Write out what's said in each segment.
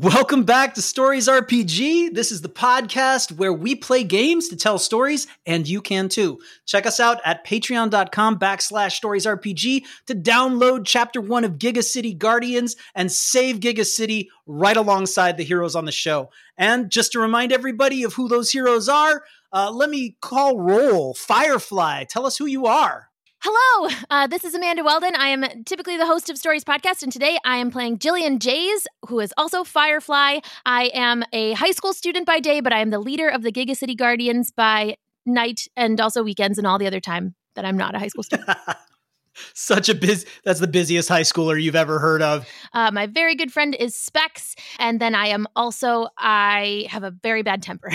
Welcome back to Stories RPG. This is the podcast where we play games to tell stories, and you can too. Check us out at patreon.com backslash stories RPG to download chapter one of Giga City Guardians and save Giga City right alongside the heroes on the show. And just to remind everybody of who those heroes are, uh, let me call roll. Firefly, tell us who you are. Hello, uh, this is Amanda Weldon. I am typically the host of Stories Podcast, and today I am playing Jillian Jays, who is also Firefly. I am a high school student by day, but I am the leader of the Giga City Guardians by night and also weekends and all the other time that I'm not a high school student. Such a busy, that's the busiest high schooler you've ever heard of. Uh, my very good friend is Specs, and then I am also, I have a very bad temper.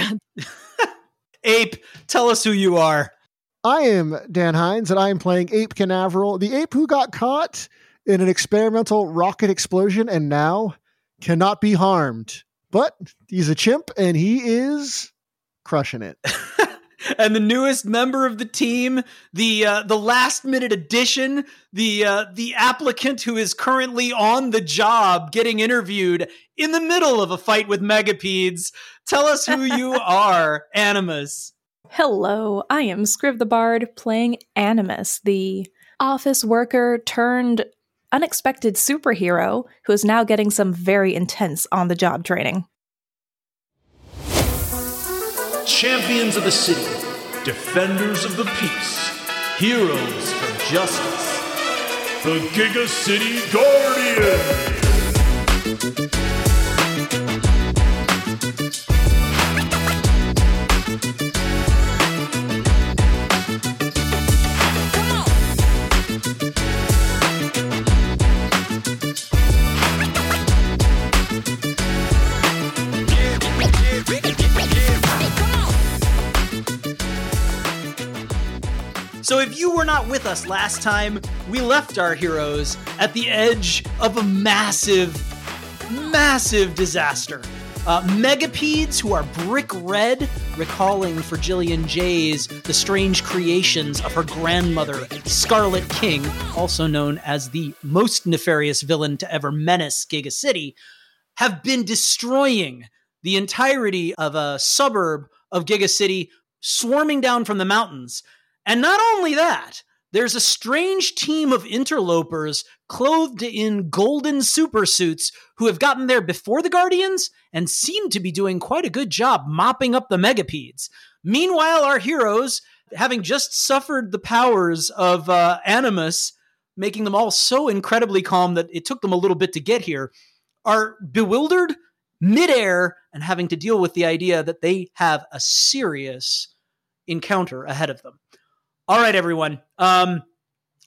Ape, tell us who you are. I am Dan Hinds, and I am playing Ape Canaveral, the ape who got caught in an experimental rocket explosion and now cannot be harmed. But he's a chimp, and he is crushing it. and the newest member of the team, the uh, the last minute addition, the uh, the applicant who is currently on the job getting interviewed in the middle of a fight with megapedes. Tell us who you are, Animus. Hello, I am Scriv the Bard playing Animus, the office worker turned unexpected superhero who is now getting some very intense on the job training. Champions of the city, defenders of the peace, heroes for justice, the Giga City Guardians! So, if you were not with us last time, we left our heroes at the edge of a massive, massive disaster. Uh, megapedes who are brick red, recalling for Jillian Jays the strange creations of her grandmother, Scarlet King, also known as the most nefarious villain to ever menace Giga City, have been destroying the entirety of a suburb of Giga City, swarming down from the mountains. And not only that, there's a strange team of interlopers clothed in golden supersuits who have gotten there before the Guardians and seem to be doing quite a good job mopping up the megapedes. Meanwhile, our heroes, having just suffered the powers of uh, Animus, making them all so incredibly calm that it took them a little bit to get here, are bewildered midair and having to deal with the idea that they have a serious encounter ahead of them. All right, everyone. Um,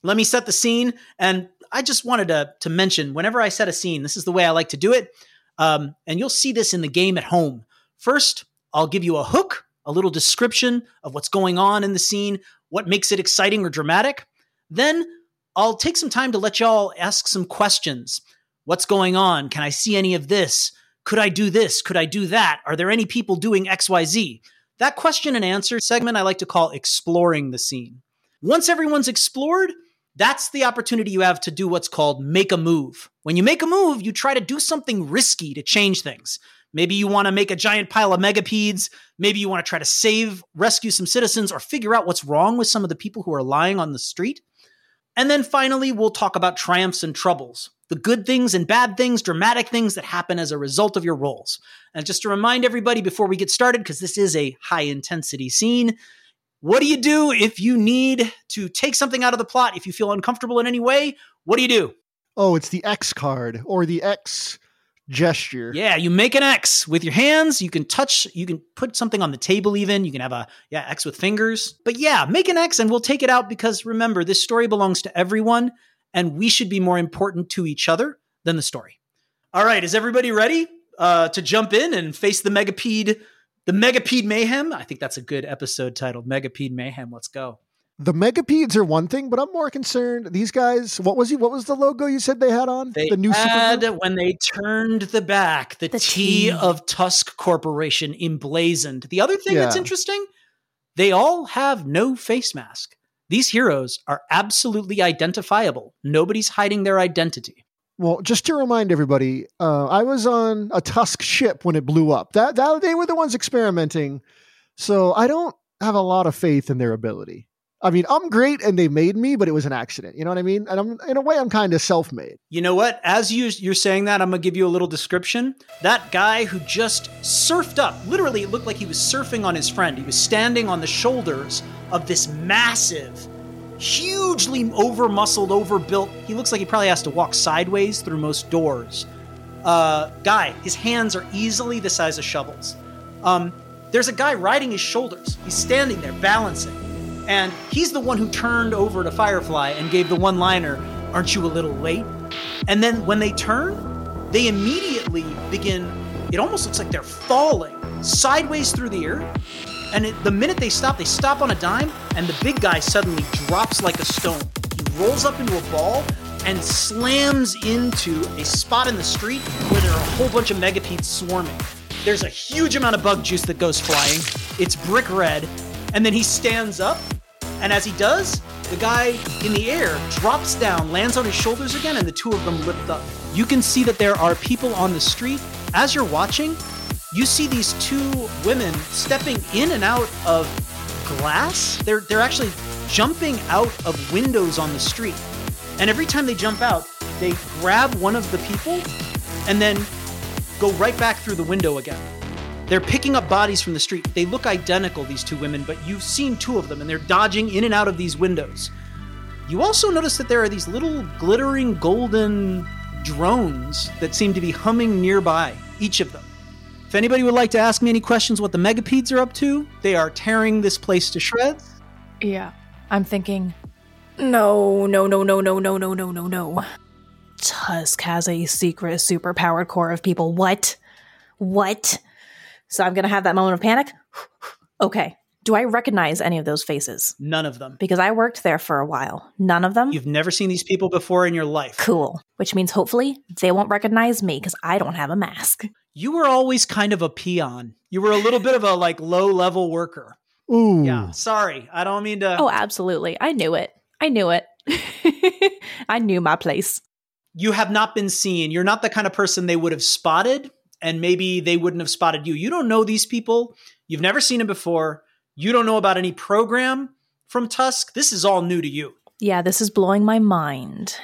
let me set the scene. And I just wanted to, to mention whenever I set a scene, this is the way I like to do it. Um, and you'll see this in the game at home. First, I'll give you a hook, a little description of what's going on in the scene, what makes it exciting or dramatic. Then I'll take some time to let y'all ask some questions. What's going on? Can I see any of this? Could I do this? Could I do that? Are there any people doing XYZ? That question and answer segment I like to call exploring the scene. Once everyone's explored, that's the opportunity you have to do what's called make a move. When you make a move, you try to do something risky to change things. Maybe you want to make a giant pile of megapedes. Maybe you want to try to save, rescue some citizens, or figure out what's wrong with some of the people who are lying on the street. And then finally, we'll talk about triumphs and troubles the good things and bad things, dramatic things that happen as a result of your rolls. And just to remind everybody before we get started, because this is a high intensity scene, what do you do if you need to take something out of the plot? If you feel uncomfortable in any way, what do you do? Oh, it's the X card or the X gesture. Yeah, you make an X with your hands. You can touch, you can put something on the table even. You can have a yeah, X with fingers. But yeah, make an X and we'll take it out because remember, this story belongs to everyone and we should be more important to each other than the story. All right, is everybody ready uh, to jump in and face the Megapede, the Megapede Mayhem? I think that's a good episode title, Megapede Mayhem. Let's go. The Megapedes are one thing, but I'm more concerned. These guys, what was he? What was the logo you said they had on? They the new had when they turned the back, the, the T, T, of Tusk Corporation emblazoned. The other thing yeah. that's interesting, they all have no face mask. These heroes are absolutely identifiable. Nobody's hiding their identity. Well, just to remind everybody, uh, I was on a Tusk ship when it blew up. That, that they were the ones experimenting, so I don't have a lot of faith in their ability. I mean, I'm great and they made me, but it was an accident. You know what I mean? And I'm in a way, I'm kind of self-made. You know what? As you you're saying that, I'm gonna give you a little description. That guy who just surfed up, literally, it looked like he was surfing on his friend. He was standing on the shoulders of this massive, hugely over-muscled, overbuilt. He looks like he probably has to walk sideways through most doors. Uh, guy, his hands are easily the size of shovels. Um, there's a guy riding his shoulders. He's standing there balancing. And he's the one who turned over to Firefly and gave the one liner, Aren't you a little late? And then when they turn, they immediately begin, it almost looks like they're falling sideways through the air. And it, the minute they stop, they stop on a dime, and the big guy suddenly drops like a stone. He rolls up into a ball and slams into a spot in the street where there are a whole bunch of megapedes swarming. There's a huge amount of bug juice that goes flying. It's brick red, and then he stands up, and as he does, the guy in the air drops down, lands on his shoulders again, and the two of them lift up. You can see that there are people on the street. As you're watching, you see these two women stepping in and out of glass. They're they're actually jumping out of windows on the street. And every time they jump out, they grab one of the people and then go right back through the window again. They're picking up bodies from the street. They look identical, these two women, but you've seen two of them, and they're dodging in and out of these windows. You also notice that there are these little glittering golden drones that seem to be humming nearby, each of them. If anybody would like to ask me any questions what the megapedes are up to, they are tearing this place to shreds. Yeah. I'm thinking, no, no, no, no, no, no, no, no, no, no. Tusk has a secret superpowered corps of people. What? What? So I'm going to have that moment of panic. okay. Do I recognize any of those faces? None of them. Because I worked there for a while. None of them? You've never seen these people before in your life. Cool. Which means hopefully they won't recognize me because I don't have a mask. You were always kind of a peon. You were a little bit of a like low level worker. Ooh. Yeah. Sorry. I don't mean to. Oh, absolutely. I knew it. I knew it. I knew my place. You have not been seen. You're not the kind of person they would have spotted and maybe they wouldn't have spotted you. You don't know these people. You've never seen them before. You don't know about any program from Tusk. This is all new to you. Yeah, this is blowing my mind.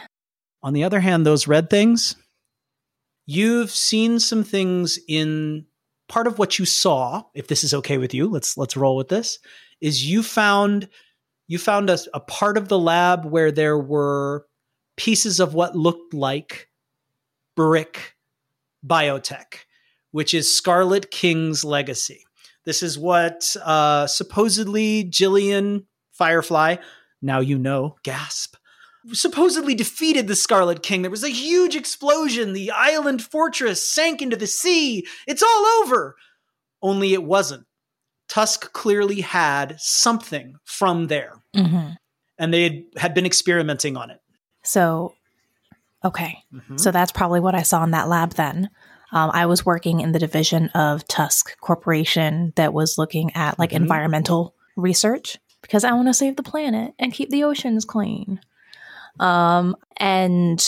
On the other hand, those red things, you've seen some things in part of what you saw, if this is okay with you, let's let's roll with this, is you found you found a, a part of the lab where there were pieces of what looked like brick biotech which is Scarlet King's legacy. This is what uh, supposedly Jillian Firefly, now you know, gasp, supposedly defeated the Scarlet King. There was a huge explosion. The island fortress sank into the sea. It's all over. Only it wasn't. Tusk clearly had something from there. Mm-hmm. And they had, had, been experimenting on it. So, okay. Mm-hmm. So that's probably what I saw in that lab then. Um, I was working in the division of Tusk Corporation that was looking at like mm-hmm. environmental research because I want to save the planet and keep the oceans clean. Um, and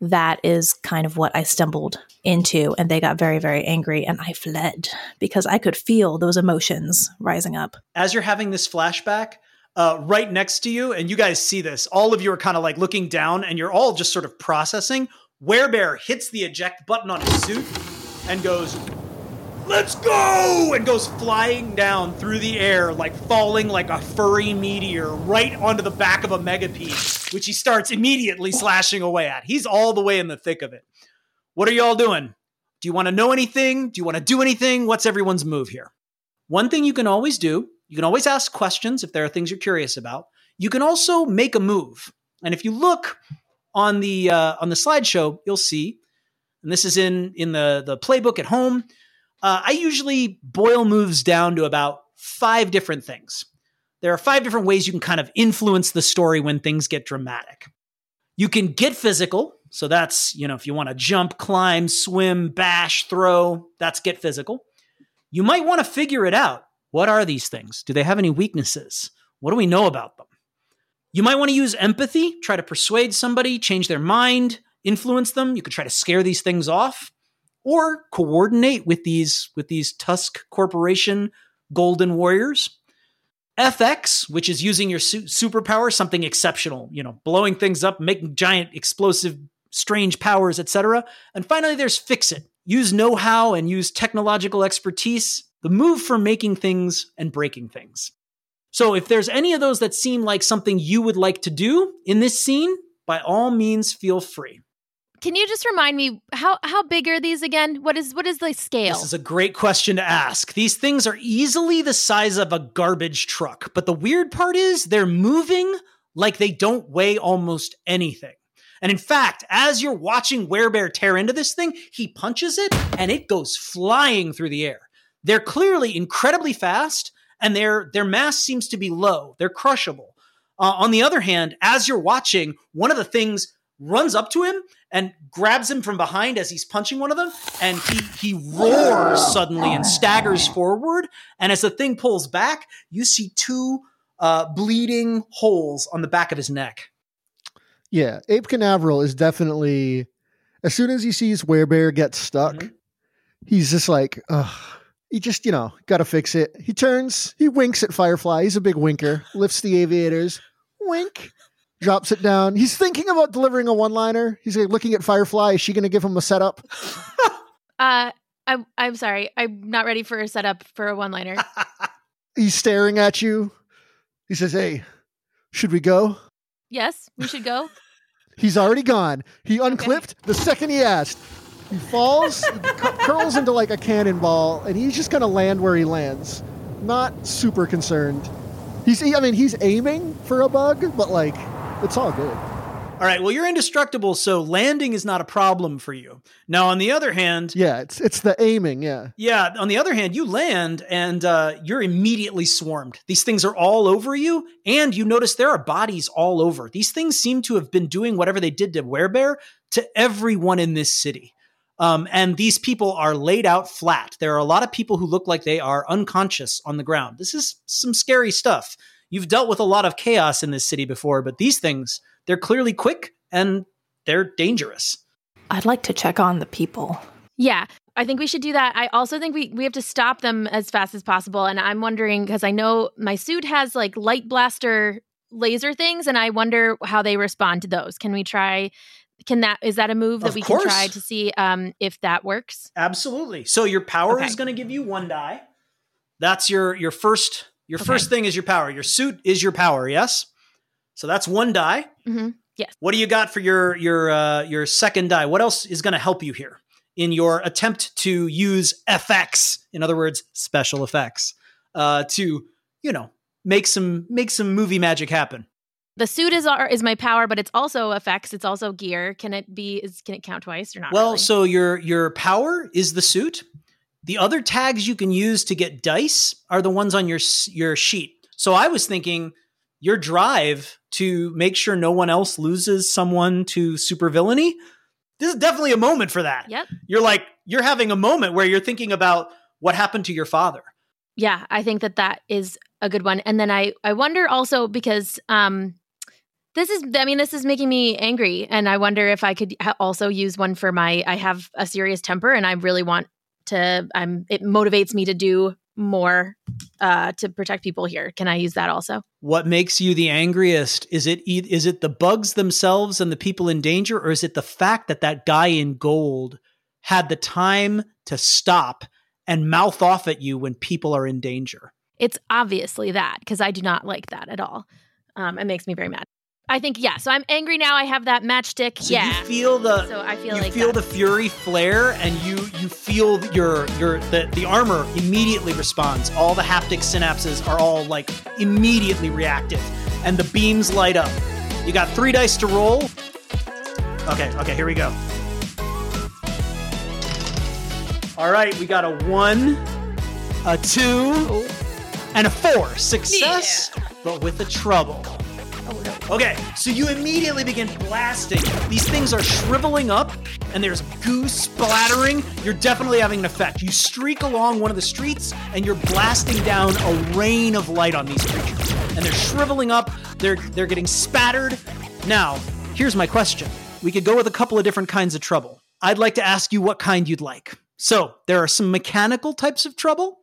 that is kind of what I stumbled into. And they got very, very angry, and I fled because I could feel those emotions rising up. As you're having this flashback, uh, right next to you, and you guys see this, all of you are kind of like looking down, and you're all just sort of processing Werebear hits the eject button on his suit and goes, Let's go! And goes flying down through the air, like falling like a furry meteor right onto the back of a megapede, which he starts immediately slashing away at. He's all the way in the thick of it. What are y'all doing? Do you want to know anything? Do you want to do anything? What's everyone's move here? One thing you can always do, you can always ask questions if there are things you're curious about. You can also make a move. And if you look on the uh, on the slideshow, you'll see, and this is in in the the playbook at home. Uh, I usually boil moves down to about five different things. There are five different ways you can kind of influence the story when things get dramatic. You can get physical. So that's, you know, if you want to jump, climb, swim, bash, throw, that's get physical. You might want to figure it out. What are these things? Do they have any weaknesses? What do we know about them? You might want to use empathy, try to persuade somebody, change their mind. influence them. You could try to scare these things off, or coordinate with these with these Tusk Corporation Golden Warriors. FX, which is using your su- superpower, something exceptional, you know, blowing things up, making giant explosive, strange powers, etc. And finally, there's Fix It. Use know how and use technological expertise, the move for making things and breaking things. So, if there's any of those that seem like something you would like to do in this scene, by all means, feel free. Can you just remind me how how big are these again? What is what is the scale? This is a great question to ask. These things are easily the size of a garbage truck, but the weird part is they're moving like they don't weigh almost anything. And in fact, as you're watching Werebear tear into this thing, he punches it and it goes flying through the air. They're clearly incredibly fast and their their mass seems to be low. They're crushable. Uh, on the other hand, as you're watching, one of the things runs up to him and grabs him from behind as he's punching one of them and he he roars suddenly and staggers forward and as the thing pulls back you see two uh, bleeding holes on the back of his neck Yeah, Ape Canaveral is definitely as soon as he sees Werebear get stuck, Mhm. he's just like, ugh. He just, you know, gotta fix it. He turns, he winks at Firefly. He's a big winker, lifts the aviators, wink, drops it down. He's thinking about delivering a one liner. He's like looking at Firefly. Is she gonna give him a setup? uh I'm, I'm sorry. I'm not ready for a setup for a one-liner. He's staring at you. He says, Hey, should we go? yes, we should go. He's already gone. He unclipped the second he asked. He falls, cu- curls into like a cannonball, and he's just gonna land where he lands. Not super concerned. He's, I mean, he's aiming for a bug, but like, it's all good. all right well you're indestructible so landing is not a problem for you now on the other hand Yeah, it's it's the aiming. Yeah, Yeah. On the other hand, you land and uh, you're immediately swarmed. These things are all over you, and you notice there are bodies all over. These things seem to have been doing whatever they did to Werebear to everyone in this city. Um, and these people are laid out flat. There are a lot of people who look like they are unconscious on the ground. This is some scary stuff. You've dealt with a lot of chaos in this city before, but these things, they're clearly quick and they're dangerous. I'd like to check on the people. Yeah, I think we should do that. I also think we, we have to stop them as fast as possible. And I'm wondering because I know my suit has like light blaster laser things, and I wonder how they respond to those. Can we try? Can that is that a move that Of we course. can try to see um, if that works? Absolutely. So your power Okay. is going to give you one die. That's your your first your Okay. first thing is your power. Your suit is your power. Yes. So that's one die. hmm Yes. What do you got for your your uh, your second die? What else is going to help you here in your attempt to use FX? In other words, special effects uh, to you know make some make some movie magic happen. The suit is our, is my power, but it's also effects. It's also gear. Can it be? Is can it count twice or not? Well, really? so your your power is the suit. The other tags you can use to get dice are the ones on your your sheet. So I was thinking your drive to make sure no one else loses someone to supervillainy. This is definitely a moment for that. Yep. You're like you're having a moment where you're thinking about what happened to your father. yeah, I think that that is a good one. And then I I wonder also because um this is I mean this is making me angry and I wonder if I could ha- also use one for my I have a serious temper and I really want to I'm it motivates me to do more uh to protect people here. Can I use that also? What makes you the angriest? Is it e- is it the bugs themselves and the people in danger, or is it the fact that that guy in gold had the time to stop and mouth off at you when people are in danger? It's obviously that because I do not like that at all. Um, it makes me very mad. I think yeah. So I'm angry now. I have that matchstick. So yeah. you feel the so I feel you like feel that. the fury flare, and you you feel your your the the armor immediately responds. All the haptic synapses are all like immediately reactive, and the beams light up. You got three dice to roll. Okay, okay, here we go. All right, we got a one, a two, and a four. Success, but with a trouble. Okay, so you immediately begin blasting. These things are shriveling up, and there's goo splattering. You're definitely having an effect. You streak along one of the streets, and you're blasting down a rain of light on these creatures. And they're shriveling up. They're they're getting spattered. Now, here's my question: we could go with a couple of different kinds of trouble. I'd like to ask you what kind you'd like. So, there are some mechanical types of trouble.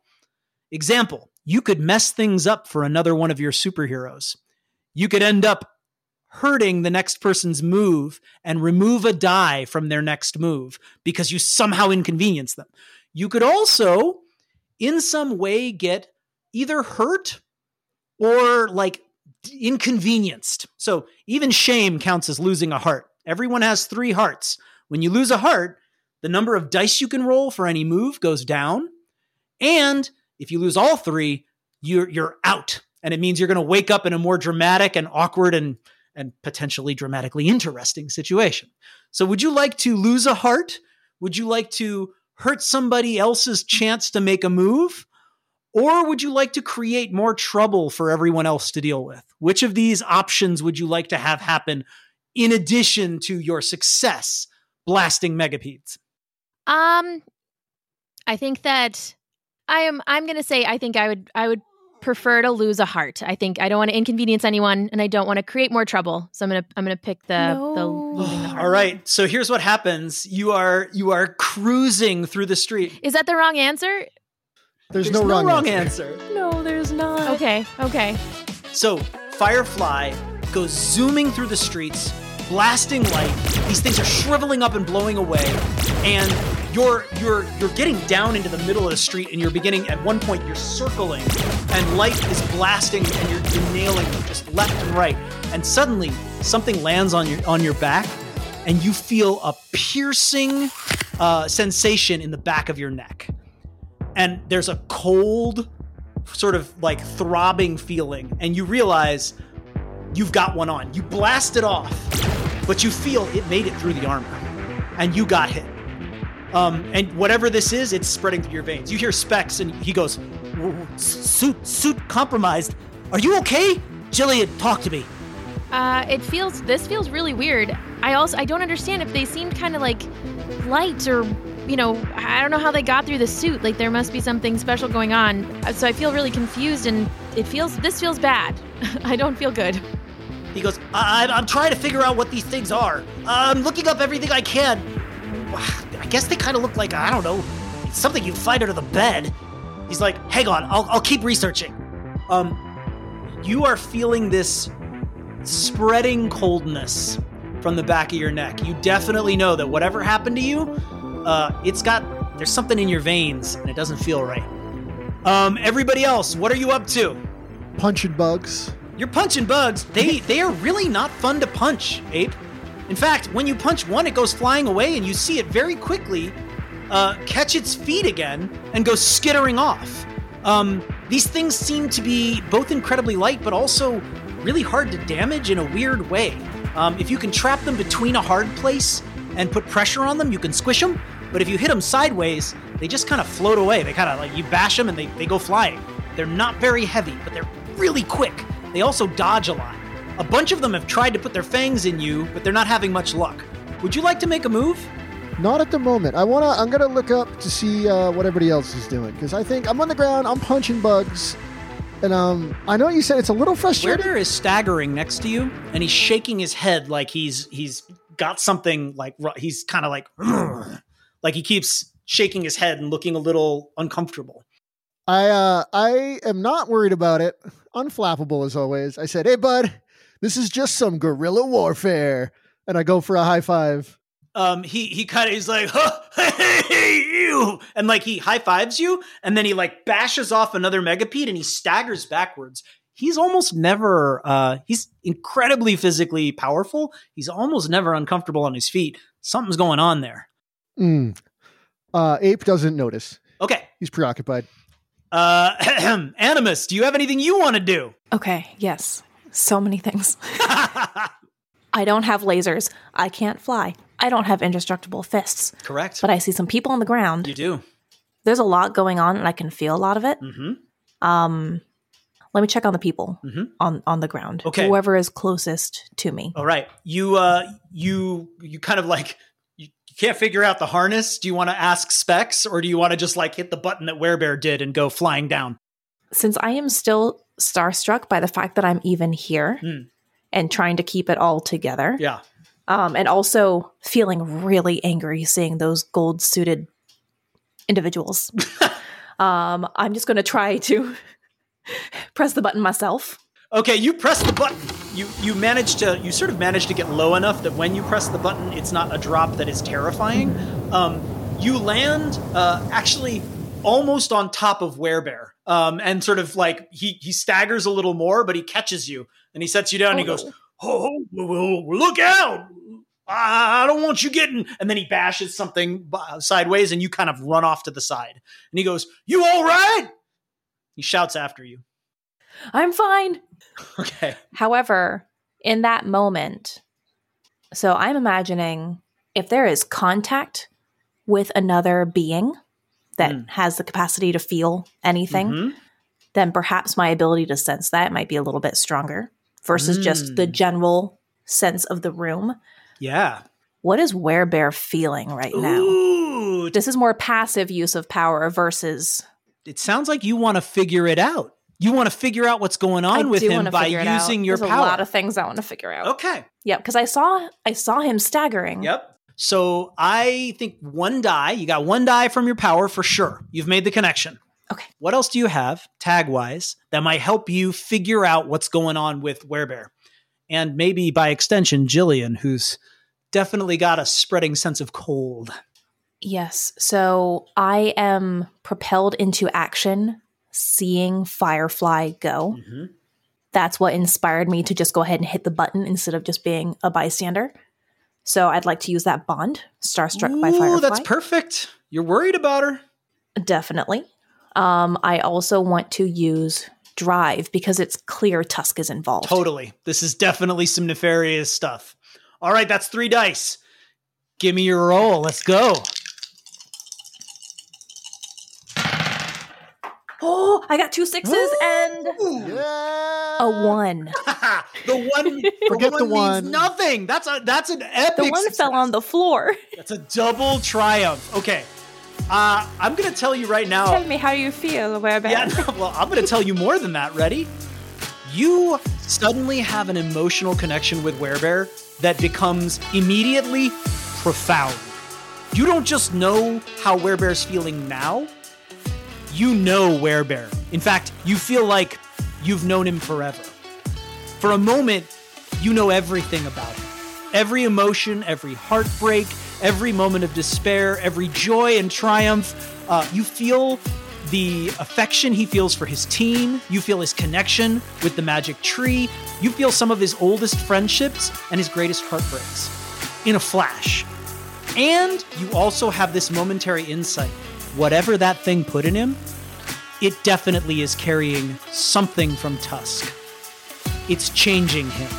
Example, you could mess things up for another one of your superheroes. You could end up hurting the next person's move and remove a die from their next move because you somehow inconvenience them. You could also, in some way, get either hurt or like inconvenienced. So even shame counts as losing a heart. Everyone has three hearts. When you lose a heart, the number of dice you can roll for any move goes down. And if you lose all three, you're you're out. And it means you're going to wake up in a more dramatic and awkward and and potentially dramatically interesting situation. So would you like to lose a heart? Would you like to hurt somebody else's chance to make a move? Or would you like to create more trouble for everyone else to deal with? Which of these options would you like to have happen in addition to your success blasting megapedes? Um, I think that I am. I'm going to say I think I would. I would prefer to lose a heart. I think I don't want to inconvenience anyone, and I don't want to create more trouble. So I'm gonna. I'm gonna pick the the No. losing the heart. All right. So here's what happens. You are you are cruising through the street. Is that the wrong answer? There's, no, wrong, answer. answer. No, there's not. Okay. Okay. So Firefly goes zooming through the streets, blasting light. These things are shriveling up and blowing away, and you're you're you're getting down into the middle of the street, and you're beginning at one point you're circling, and light is blasting, and you're, you're nailing them just left and right, and suddenly something lands on your on your back, and you feel a piercing uh, sensation in the back of your neck, and there's a cold sort of like throbbing feeling, and you realize you've got one on. You blast it off, but you feel it made it through the armor, and you got hit. Um, and whatever this is, it's spreading through your veins. You hear Specs, and he goes, "W- w- "Suit, suit compromised. Are you okay?" Jillian, talk to me. Uh, it feels. This feels really weird. I also. I don't understand if they seemed kind of like light or. You know, I don't know how they got through the suit. Like there must be something special going on. Uh, So I feel really confused, and it feels. This feels bad. I don't feel good. He goes, I- I'm trying to figure out what these things are. I'm looking up everything I can. I guess they kind of look like, I don't know, something you find under the bed. He's like, hang on, I'll, I'll keep researching. Um, you are feeling this spreading coldness from the back of your neck. You definitely know that whatever happened to you, uh, it's got, there's something in your veins and it doesn't feel right. Um, everybody else, what are you up to? Punching bugs. You're punching bugs. They they are really not fun to punch, Ape. In fact, when you punch one, it goes flying away, and you see it very quickly uh, catch its feet again and go skittering off. Um, these things seem to be both incredibly light, but also really hard to damage in a weird way. Um, if you can trap them between a hard place and put pressure on them, you can squish them. But if you hit them sideways, they just kind of float away. They kind of like you bash them and they, they go flying. They're not very heavy, but they're really quick. They also dodge a lot. A bunch of them have tried to put their fangs in you, but they're not having much luck. Would you like to make a move? Not at the moment. I wanna. I'm gonna look up to see uh, what everybody else is doing because I think I'm on the ground. I'm punching bugs, and um, I know you said it's a little frustrating. Werebear is staggering next to you, and he's shaking his head like he's he's got something like he's kind of like like he keeps shaking his head and looking a little uncomfortable. I uh, I am not worried about it. Unflappable as always. I said, "Hey, bud, this is just some guerrilla warfare," and I go for a high five. Um, he he kind of he's like, huh, hey you, and like he high fives you, and then he like bashes off another megapede, and he staggers backwards. He's almost never. Uh, he's incredibly physically powerful. He's almost never uncomfortable on his feet. Something's going on there. Mm. Uh, Ape doesn't notice. Okay, He's preoccupied. uh, Animus, do you have anything you want to do? Okay, yes. So many things. I don't have lasers. I can't fly. I don't have indestructible fists. Correct. But I see some people on the ground. you do. There's a lot going on and I can feel a lot of it. Mm-hmm. Um let me check on the people Mhm. on on the ground. Okay. Whoever is closest to me. All right. You uh you you kind of like you, you can't figure out the harness. Do you want to ask Specs or do you want to just like hit the button that Werebear did and go flying down? Since I am still starstruck by the fact that I'm even here Hmm. and trying to keep it all together, Yeah. Um, and also feeling really angry seeing those gold suited individuals. um, I'm just going to try to press the button myself. Okay, you press the button. You you manage to you sort of manage to get low enough that when you press the button, it's not a drop that is terrifying. Um, you land uh, actually almost on top of Werebear, um, and sort of like he he staggers a little more, but he catches you and he sets you down. and he Oh. goes, "Oh, well, look out! I don't want you getting." And then he bashes something sideways, and you kind of run off to the side. And he goes, "You all right?" He shouts after you. I'm fine. Okay. However, in that moment, so I'm imagining if there is contact with another being that Mm. has the capacity to feel anything, Mhm. then perhaps my ability to sense that might be a little bit stronger versus just the Mm. general sense of the room. Yeah. What is Werebear feeling right now? Ooh, This is more passive use of power versus it sounds like you want to figure it out. You want to figure out what's going on I with him by figure it out. using your There's power. a lot of things I want to figure out. okay. Yep, because I saw I saw him staggering. Yep. So I think one die. You got one die from your power for sure. You've made the connection. Okay. What else do you have tag wise that might help you figure out what's going on with Werebear? And maybe by extension, Jillian, who's definitely got a spreading sense of cold. Yes. So I am propelled into action seeing Firefly go. Mm-hmm. That's what inspired me to just go ahead and hit the button instead of just being a bystander. So I'd like to use that bond, Starstruck by Ooh, Firefly. that's perfect. You're worried about her. Definitely. Um, I also want to use Drive because it's clear Tusk is involved. Totally. This is definitely some nefarious stuff. All right, that's three dice. Give me your roll. Let's go. Oh, I got two sixes and Yeah. a one. the one, Forget the the one, one. means nothing. That's a that's an epic. The one success. fell on the floor. That's a double triumph. Okay, uh, I'm gonna tell you right now. Tell me how you feel, Werebear. Yeah, no, well, I'm going to tell you more than that. Ready? You suddenly have an emotional connection with Werebear that becomes immediately profound. You don't just know how Werebear's feeling now, you know Werebear. In fact, you feel like you've known him forever. For a moment, you know everything about him. Every emotion, every heartbreak, every moment of despair, every joy and triumph. Uh, you feel the affection he feels for his team. You feel his connection with the magic tree. You feel some of his oldest friendships and his greatest heartbreaks in a flash. And you also have this momentary insight. Whatever that thing put in him, it definitely is carrying something from Tusk. It's changing him.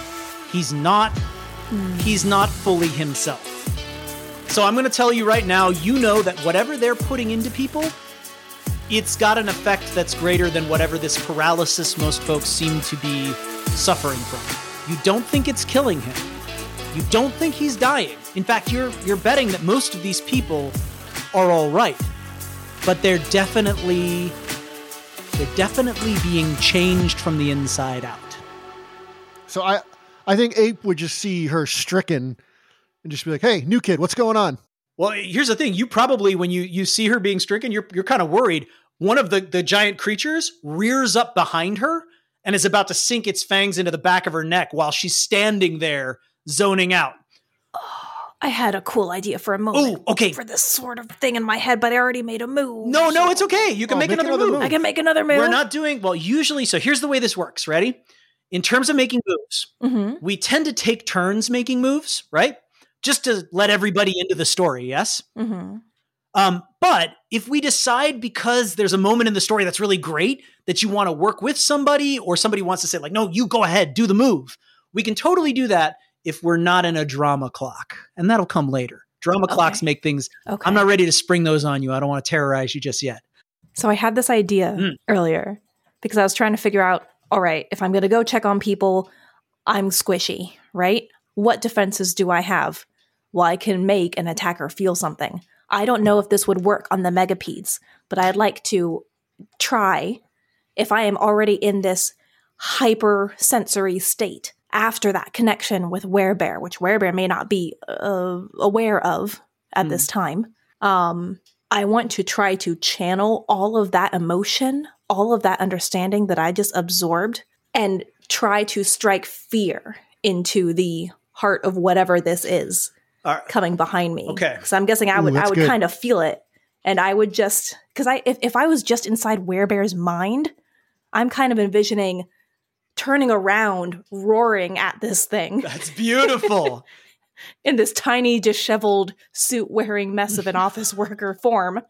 He's not he's not fully himself. So I'm going to tell you right now, you know that whatever they're putting into people, it's got an effect that's greater than whatever this paralysis most folks seem to be suffering from. You don't think it's killing him. You don't think he's dying. In fact, you're you're betting that most of these people are all right. But they're definitely they're definitely being changed from the inside out. So I, I think Ape would just see her stricken and just be like, "Hey, new kid, what's going on?" Well, here's the thing. You probably, when you you see her being stricken, you're you're kind of worried. One of the the giant creatures rears up behind her and is about to sink its fangs into the back of her neck while she's standing there zoning out. I had a cool idea for a moment. Oh, okay. For this sort of thing in my head, but I already made a move. No, no, it's okay. You can Oh, make, make another, another move. move. I can make another move. We're not doing well. Usually, so here's the way this works. Ready? In terms of making moves, hmm we tend to take turns making moves, right? Just to let everybody into the story. Yes. hmm Um, but if we decide because there's a moment in the story that's really great that you want to work with somebody or somebody wants to say like, no, you go ahead, do the move. We can totally do that if we're not in a drama clock and that'll come later. Drama clocks make things, Okay. I'm not ready to spring those on you. I don't want to terrorize you just yet. So I had this idea Mm. earlier because I was trying to figure out all right, if I'm going to go check on people, I'm squishy, right? What defenses do I have? Well, I can make an attacker feel something. I don't know if this would work on the megapedes, but I'd like to try if I am already in this hyper sensory state after that connection with Werebear, which Werebear may not be uh, aware of at Hmm. this time, um, I want to try to channel all of that emotion, all of that understanding that I just absorbed, and try to strike fear into the heart of whatever this is All right. coming behind me. Okay. because I'm guessing I Ooh, would I would good. kind of feel it, and I would just because I if, if I was just inside Werebear's mind, I'm kind of envisioning turning around, roaring at this thing That's beautiful. in this tiny, disheveled, suit wearing mess of an office worker form.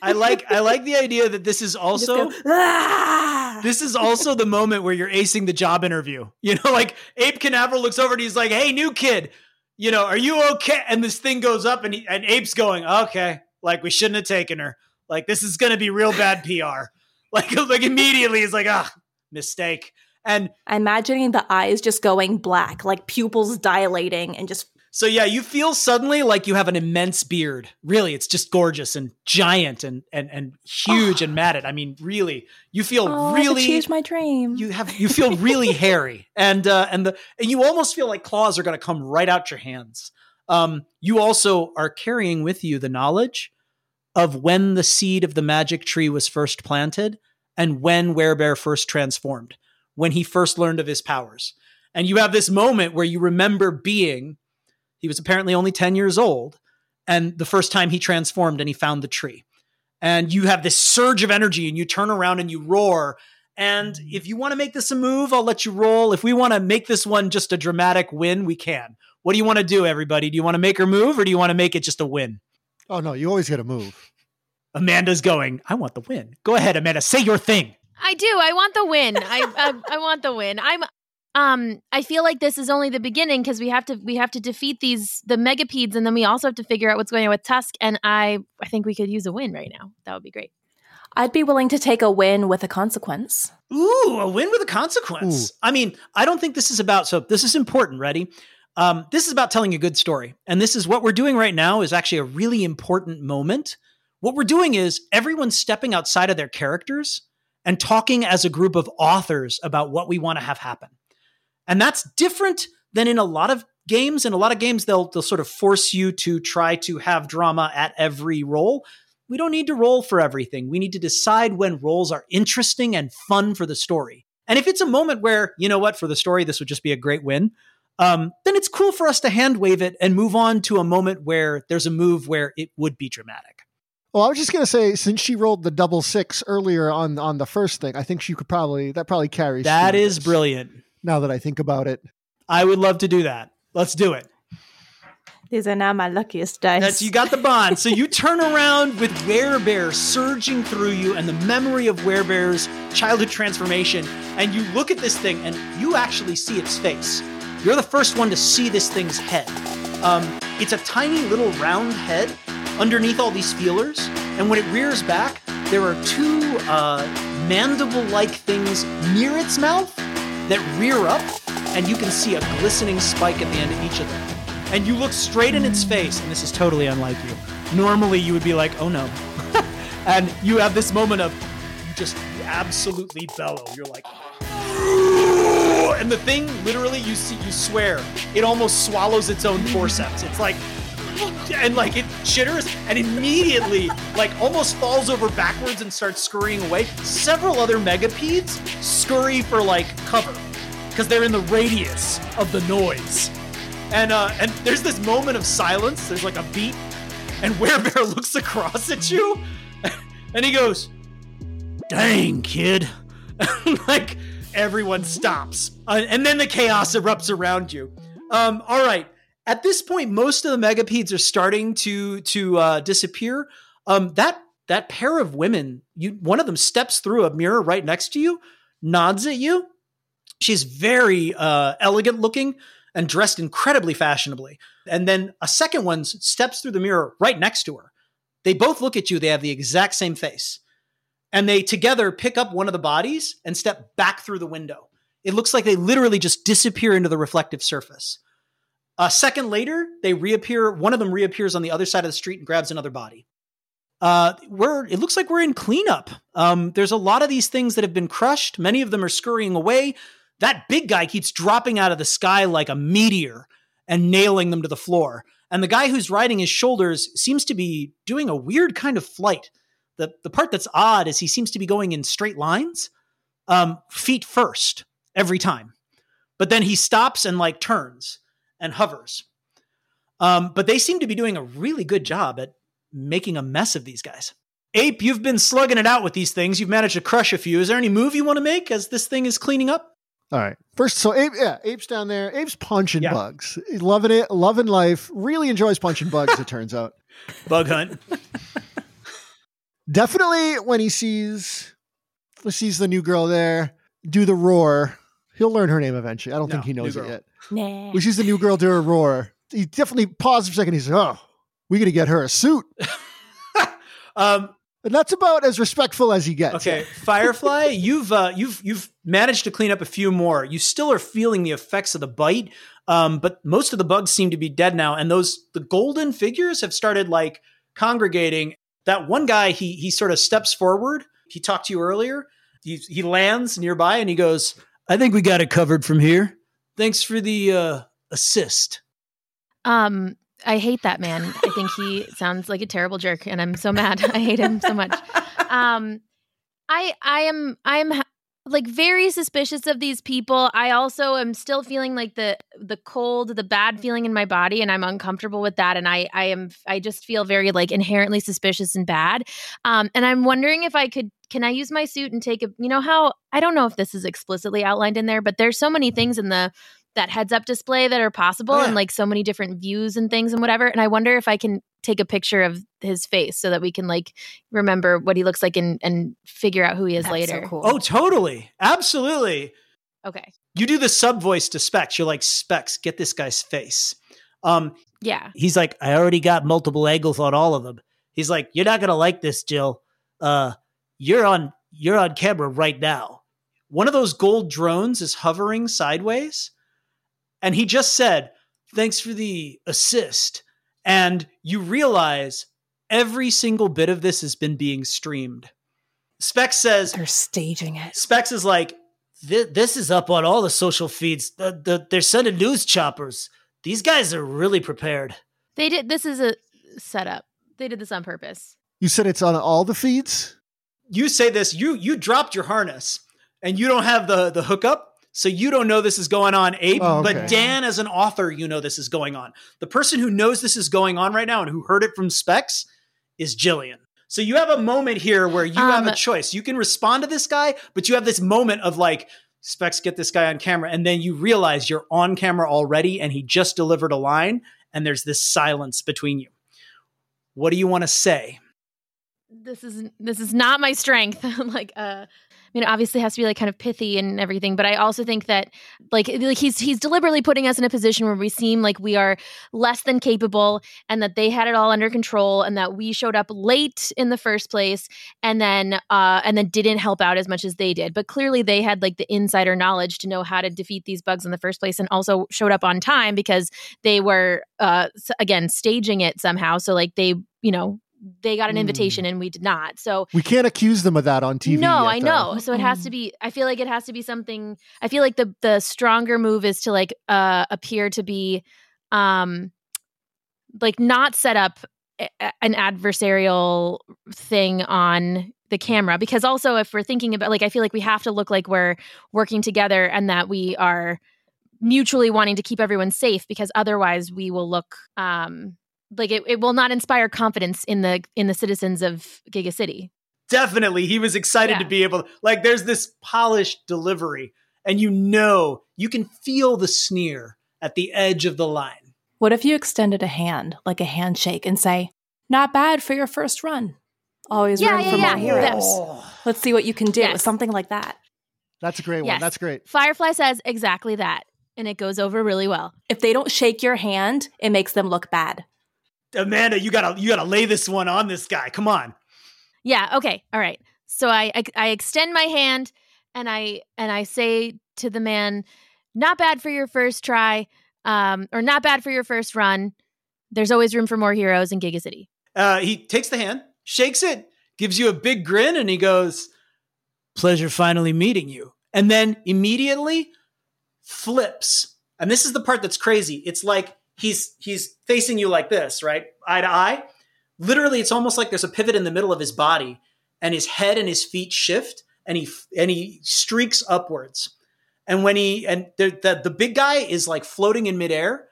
I like I like the idea that this is also go, "Ah!" this is also the moment where you're acing the job interview. You know, like Ape Canaveral looks over and he's like, "Hey, new kid, you know, are you okay?" And this thing goes up, and he, and Ape's going, "Okay, like we shouldn't have taken her. Like this is going to be real bad PR." Like like immediately he's like, "Ah, mistake." And I'm imagining the eyes just going black, like pupils dilating, and just so yeah, you feel suddenly like you have an immense beard. Really, it's just gorgeous and giant and and and huge and matted. I mean, really, you feel oh, really achieved my dream. you have you feel really hairy and uh and the and you almost feel like claws are going to come right out your hands um you also are carrying with you the knowledge of when the seed of the magic tree was first planted and when werebear first transformed when he first learned of his powers and you have this moment where you remember being he was apparently only 10 years old and the first time he transformed and he found the tree and you have this surge of energy and you turn around and you roar and if you want to make this a move, I'll let you roll. If we want to make this one just a dramatic win, we can. What do you want to do, everybody? Do you want to make her move or do you want to make it just a win? Oh no, you always get a move. Amanda's going, I want the win. Go ahead, Amanda, say your thing. I do. I want the win. I, I I want the win. I'm um I feel like this is only the beginning because we have to we have to defeat these the megapedes and then we also have to figure out what's going on with Tusk and I I think we could use a win right now. That would be great. I'd be willing to take a win with a consequence. Ooh, a win with a consequence. Ooh. I mean, I don't think this is about, so this is important. Ready? Um, this is about telling a good story. And this is what we're doing right now is actually a really important moment. What we're doing is everyone's stepping outside of their characters and talking as a group of authors about what we want to have happen. And that's different than in a lot of games. In a lot of games, they'll they'll sort of force you to try to have drama at every roll. We don't need to roll for everything. We need to decide when rolls are interesting and fun for the story. And if it's a moment where, you know what, for the story, this would just be a great win, um, then it's cool for us to hand wave it and move on to a moment where there's a move where it would be dramatic. Well, I was just gonna say, since she rolled the double six earlier on on the first thing, I think she could probably that probably carries. That is this, brilliant. Now that I think about it, I would love to do that. Let's do it. These are now my luckiest dice. That's you got the bond. so you turn around with Werebear surging through you and the memory of Werebear's childhood transformation, and you look at this thing and you actually see its face. You're the first one to see this thing's head. Um, it's a tiny little round head underneath all these feelers, and when it rears back, there are two uh, mandible-like things near its mouth that rear up, and you can see a glistening spike at the end of each of them and you look straight in its face, and this is totally unlike you. Normally, you would be like, "Oh no," and you have this moment of you just absolutely bellow. You're like, and the thing literally, you see, you swear, it almost swallows its own forceps. It's like. And like it chitters and immediately, like almost falls over backwards and starts scurrying away. Several other megapedes scurry for like cover because they're in the radius of the noise. And uh, and there's this moment of silence. There's like a beat, and Werebear looks across at you, and he goes, "Dang, kid!" like everyone stops, uh, and then the chaos erupts around you. Um, all right. At this point, most of the megapedes are starting to to uh, disappear. Um, that that pair of women, you one of them steps through a mirror right next to you, nods at you. She's very uh, elegant looking and dressed incredibly fashionably. And then a second one steps through the mirror right next to her. They both look at you. They have the exact same face. And they together pick up one of the bodies and step back through the window. It looks like they literally just disappear into the reflective surface. A second later, they reappear. One of them reappears on the other side of the street and grabs another body. Uh, we're it looks like we're in cleanup. Um, there's a lot of these things that have been crushed. Many of them are scurrying away that big guy keeps dropping out of the sky like a meteor and nailing them to the floor. And the guy who's riding his shoulders seems to be doing a weird kind of flight. The, the part that's odd is he seems to be going in straight lines, um, feet first every time. But then he stops and like turns and hovers. Um, but they seem to be doing a really good job at making a mess of these guys. Ape, you've been slugging it out with these things. You've managed to crush a few. Is there any move you want to make as this thing is cleaning up? All right. First, so Ape, yeah, Ape's down there. Ape's punching Yeah. bugs. He's loving it, loving life. Really enjoys punching bugs, it turns out. Bug hunt. Definitely when he sees sees the new girl there do the roar, he'll learn her name eventually. I don't No, think he knows it yet. Nah. When he the new girl do a roar, he definitely pauses for a second. He says, "Oh, we got to get her a suit," um, and that's about as respectful as he gets. okay, Firefly, you've uh, you've you've managed to clean up a few more. You still are feeling the effects of the bite, um, but most of the bugs seem to be dead now, and those the golden figures have started like congregating. That one guy, he he sort of steps forward. He talked to you earlier. He he lands nearby and he goes, "I think we got it covered from here. Thanks for the uh, assist." Um, I hate that man. I think he sounds like a terrible jerk, and I'm so mad. I hate him so much. Um, I I am I'm like very suspicious of these people. I also am still feeling like the the cold, the bad feeling in my body, and I'm uncomfortable with that. And I I am I just feel very like inherently suspicious and bad. Um, and I'm wondering if I could can I use my suit and take a you know how I don't know if this is explicitly outlined in there, but there's so many things in the that heads up display that are possible Oh, yeah. and like so many different views and things and whatever. And I wonder if I can take a picture of his face so that we can like remember what he looks like and and figure out who he is That's later. so cool. Oh, totally, absolutely. Okay. you do the sub voice to Specs. You're like, Specs, get this guy's face. Um, Yeah. he's like, I already got multiple angles on all of them. He's like, You're not gonna like this, Jill. Uh, you're on you're on camera right now. One of those gold drones is hovering sideways, and he just said, Thanks for the assist. And you realize every single bit of this has been being streamed. Specs says, They're staging it. Specs is like, this is up on all the social feeds. The, the, they're sending news choppers. These guys are really prepared. They did this is a setup. They did this on purpose. You said it's on all the feeds. You say this, you you dropped your harness and you don't have the, the hookup, so you don't know this is going on, Ape. Oh, okay. But Dan, as an author, you know this is going on. The person who knows this is going on right now and who heard it from Specs is Jillian. So you have a moment here where you have a Um, choice. You can respond to this guy, but you have this moment of like, Specs, get this guy on camera. And then you realize you're on camera already and he just delivered a line and there's this silence between you. What do you want to say? This is this is not my strength. like uh I mean, it obviously has to be like kind of pithy and everything, but I also think that like like he's he's deliberately putting us in a position where we seem like we are less than capable, and that they had it all under control, and that we showed up late in the first place, and then uh and then didn't help out as much as they did. But clearly, they had like the insider knowledge to know how to defeat these bugs in the first place, and also showed up on time because they were uh again staging it somehow. So like they you know they got an Hmm. invitation and we did not. So We can't accuse them of that on TV. no, yet, I though. know. So it has to be. I feel like it has to be something. I feel like the the stronger move is to like uh appear to be, um, like not set up a- a- an adversarial thing on the camera because also if we're thinking about like I feel like we have to look like we're working together and that we are mutually wanting to keep everyone safe because otherwise we will look um like it, it will not inspire confidence in the in the citizens of Giga City. Definitely. He was excited to be able like there's this polished delivery and you know, you can feel the sneer at the edge of the line. What if you extended a hand, like a handshake, and say, Not bad for your first run. Always Yeah, room yeah, for yeah. more heroes. Oh. Let's see what you can do. Yes. Something like that. That's a great one. That's great. Firefly says exactly that, and it goes over really well. If they don't shake your hand, it makes them look bad. Amanda, you gotta you gotta lay this one on this guy. Come on. Yeah. Okay. All right. So I, I I extend my hand and I and I say to the man, "Not bad for your first try, um, or not bad for your first run. There's always room for more heroes in Giga City." Uh, he takes the hand, shakes it, gives you a big grin, and he goes, Pleasure finally meeting you. And then immediately, flips. And this is the part that's crazy. It's like he's he's facing you like this, right? Eye to eye. Literally, it's almost like there's a pivot in the middle of his body, and his head and his feet shift, and he and he streaks upwards. And when he and the the, the big guy is like floating in midair,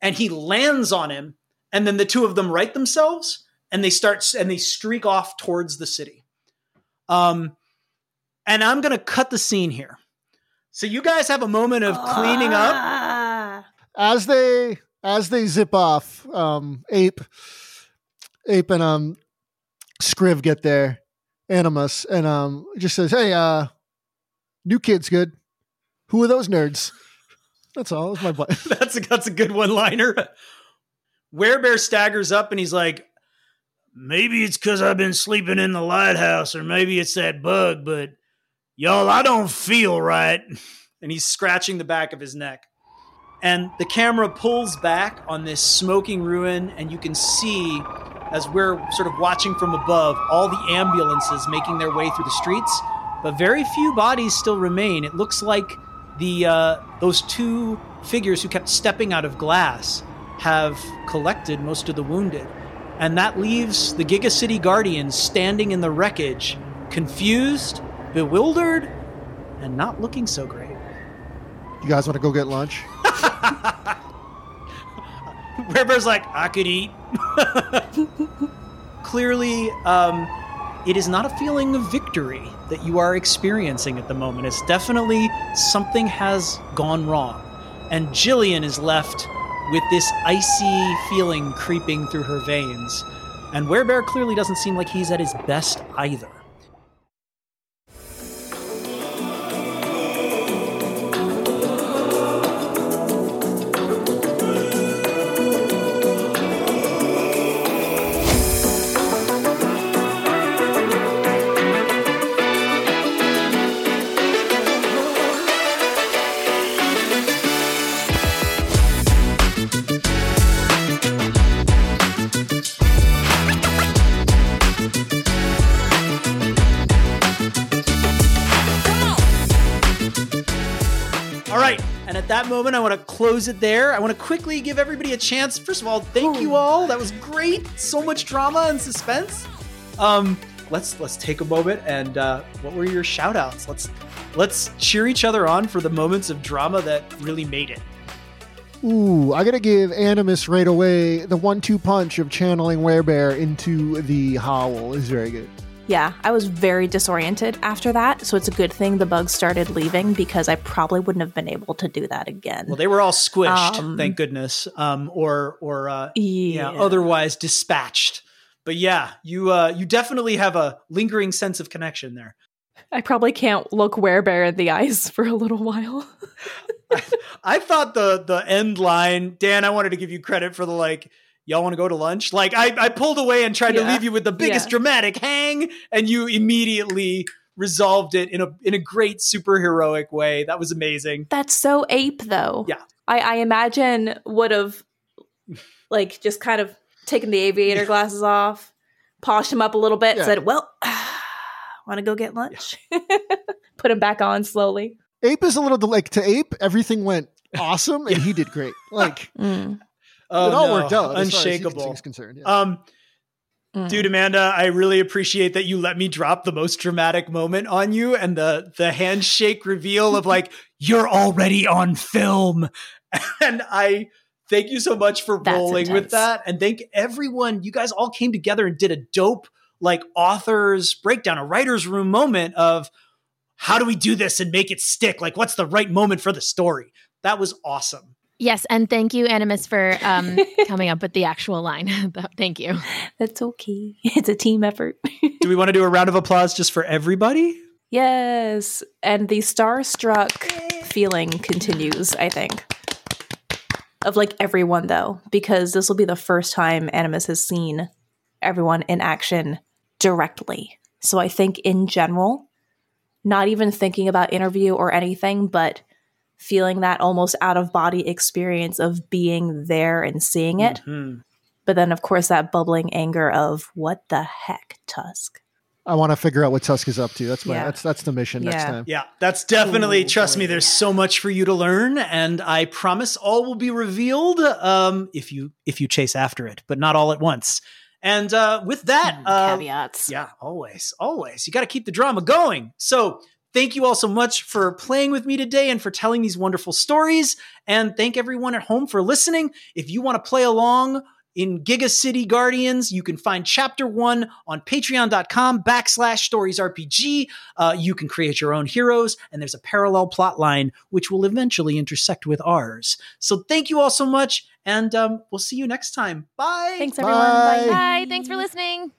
and he lands on him, and then the two of them right themselves, and they start and they streak off towards the city. Um, and I'm gonna cut the scene here. So you guys have a moment of cleaning up. Ah. as they as they zip off, um, ape, ape, and um, Scriv get there, Animus, and um, just says, "Hey, uh, new kid's good. Who are those nerds?" That's all. That's my butt. That's a that's a good one liner. Werebear staggers up and he's like, maybe it's because I've been sleeping in the lighthouse, or maybe it's that bug, but y'all, I don't feel right. And he's scratching the back of his neck. And the camera pulls back on this smoking ruin, and you can see, as we're sort of watching from above, all the ambulances making their way through the streets. But very few bodies still remain. It looks like the uh, those two figures who kept stepping out of glass have collected most of the wounded. And that leaves the Giga City Guardians standing in the wreckage, confused, bewildered, and not looking so great. You guys want to go get lunch? Werebear's like, I could eat. Clearly, um, it is not a feeling of victory that you are experiencing at the moment. It's definitely something has gone wrong. And Jillian is left with this icy feeling creeping through her veins. And Werebear clearly doesn't seem like he's at his best either. That moment, I want to close it there. I want to quickly give everybody a chance. First of all, thank you all. That was great. So much drama and suspense. Um, let's let's take a moment and uh, what were your shout outs? Let's let's cheer each other on for the moments of drama that really made it. Ooh, I gotta give Animus right away. The one-two punch of channeling Werebear into the howl is very good. Yeah, I was very disoriented after that, so it's a good thing the bugs started leaving because I probably wouldn't have been able to do that again. Well, they were all squished, Um, thank goodness, um, or or uh, yeah. yeah, otherwise dispatched. But yeah, you uh, you definitely have a lingering sense of connection there. I probably can't look Werebear in the eyes for a little while. I thought the the end line, Dan. I wanted to give you credit for the like. Y'all want to go to lunch? Like I, I pulled away and tried to leave you with the biggest Yeah. dramatic hang, and you immediately resolved it in a in a great superheroic way. That was amazing. That's so ape, though. Yeah. I, I imagine would have, like, just kind of taken the aviator glasses off, polished them up a little bit, Yeah. said, "Well, want to go get lunch?" Put them back on slowly. Ape is a little like to Ape. Everything went awesome, and he did great. Like Mm. Oh, it all no, worked out. as as Unshakable. concerned. yeah. Um, Mm. dude, Amanda, I really appreciate that you let me drop the most dramatic moment on you and the the handshake reveal of like you're already on film, and I thank you so much for That's rolling with that, and thank everyone. You guys all came together and did a dope like author's breakdown, a writer's room moment of how do we do this and make it stick? Like, what's the right moment for the story? That was awesome. Yes, and thank you, Animus, for um, coming up with the actual line. thank you. That's okay. It's a team effort. Do we want to do a round of applause just for everybody? yes. And the starstruck feeling continues, I think. Of like everyone, though, because this will be the first time Animus has seen everyone in action directly. So I think in general, not even thinking about interview or anything, but feeling that almost out of body experience of being there and seeing it. Mhm. But then, of course, that bubbling anger of what the heck, Tusk? I want to figure out what Tusk is up to. That's my Yeah. that's that's the mission next Yeah. time. Yeah, that's definitely. Ooh, trust me, there's so much for you to learn, and I promise all will be revealed um, if you if you chase after it, but not all at once. And uh, with that, Mm, uh, caveats. yeah, always, always, you got to keep the drama going. So. Thank you all so much for playing with me today and for telling these wonderful stories. And thank everyone at home for listening. If you want to play along in Giga City Guardians, you can find chapter one on patreon.com backslash stories RPG. Uh, you can create your own heroes, and there's a parallel plot line which will eventually intersect with ours. So thank you all so much, and um, we'll see you next time. Bye. Thanks, everyone. Bye. Bye. Bye. Thanks for listening.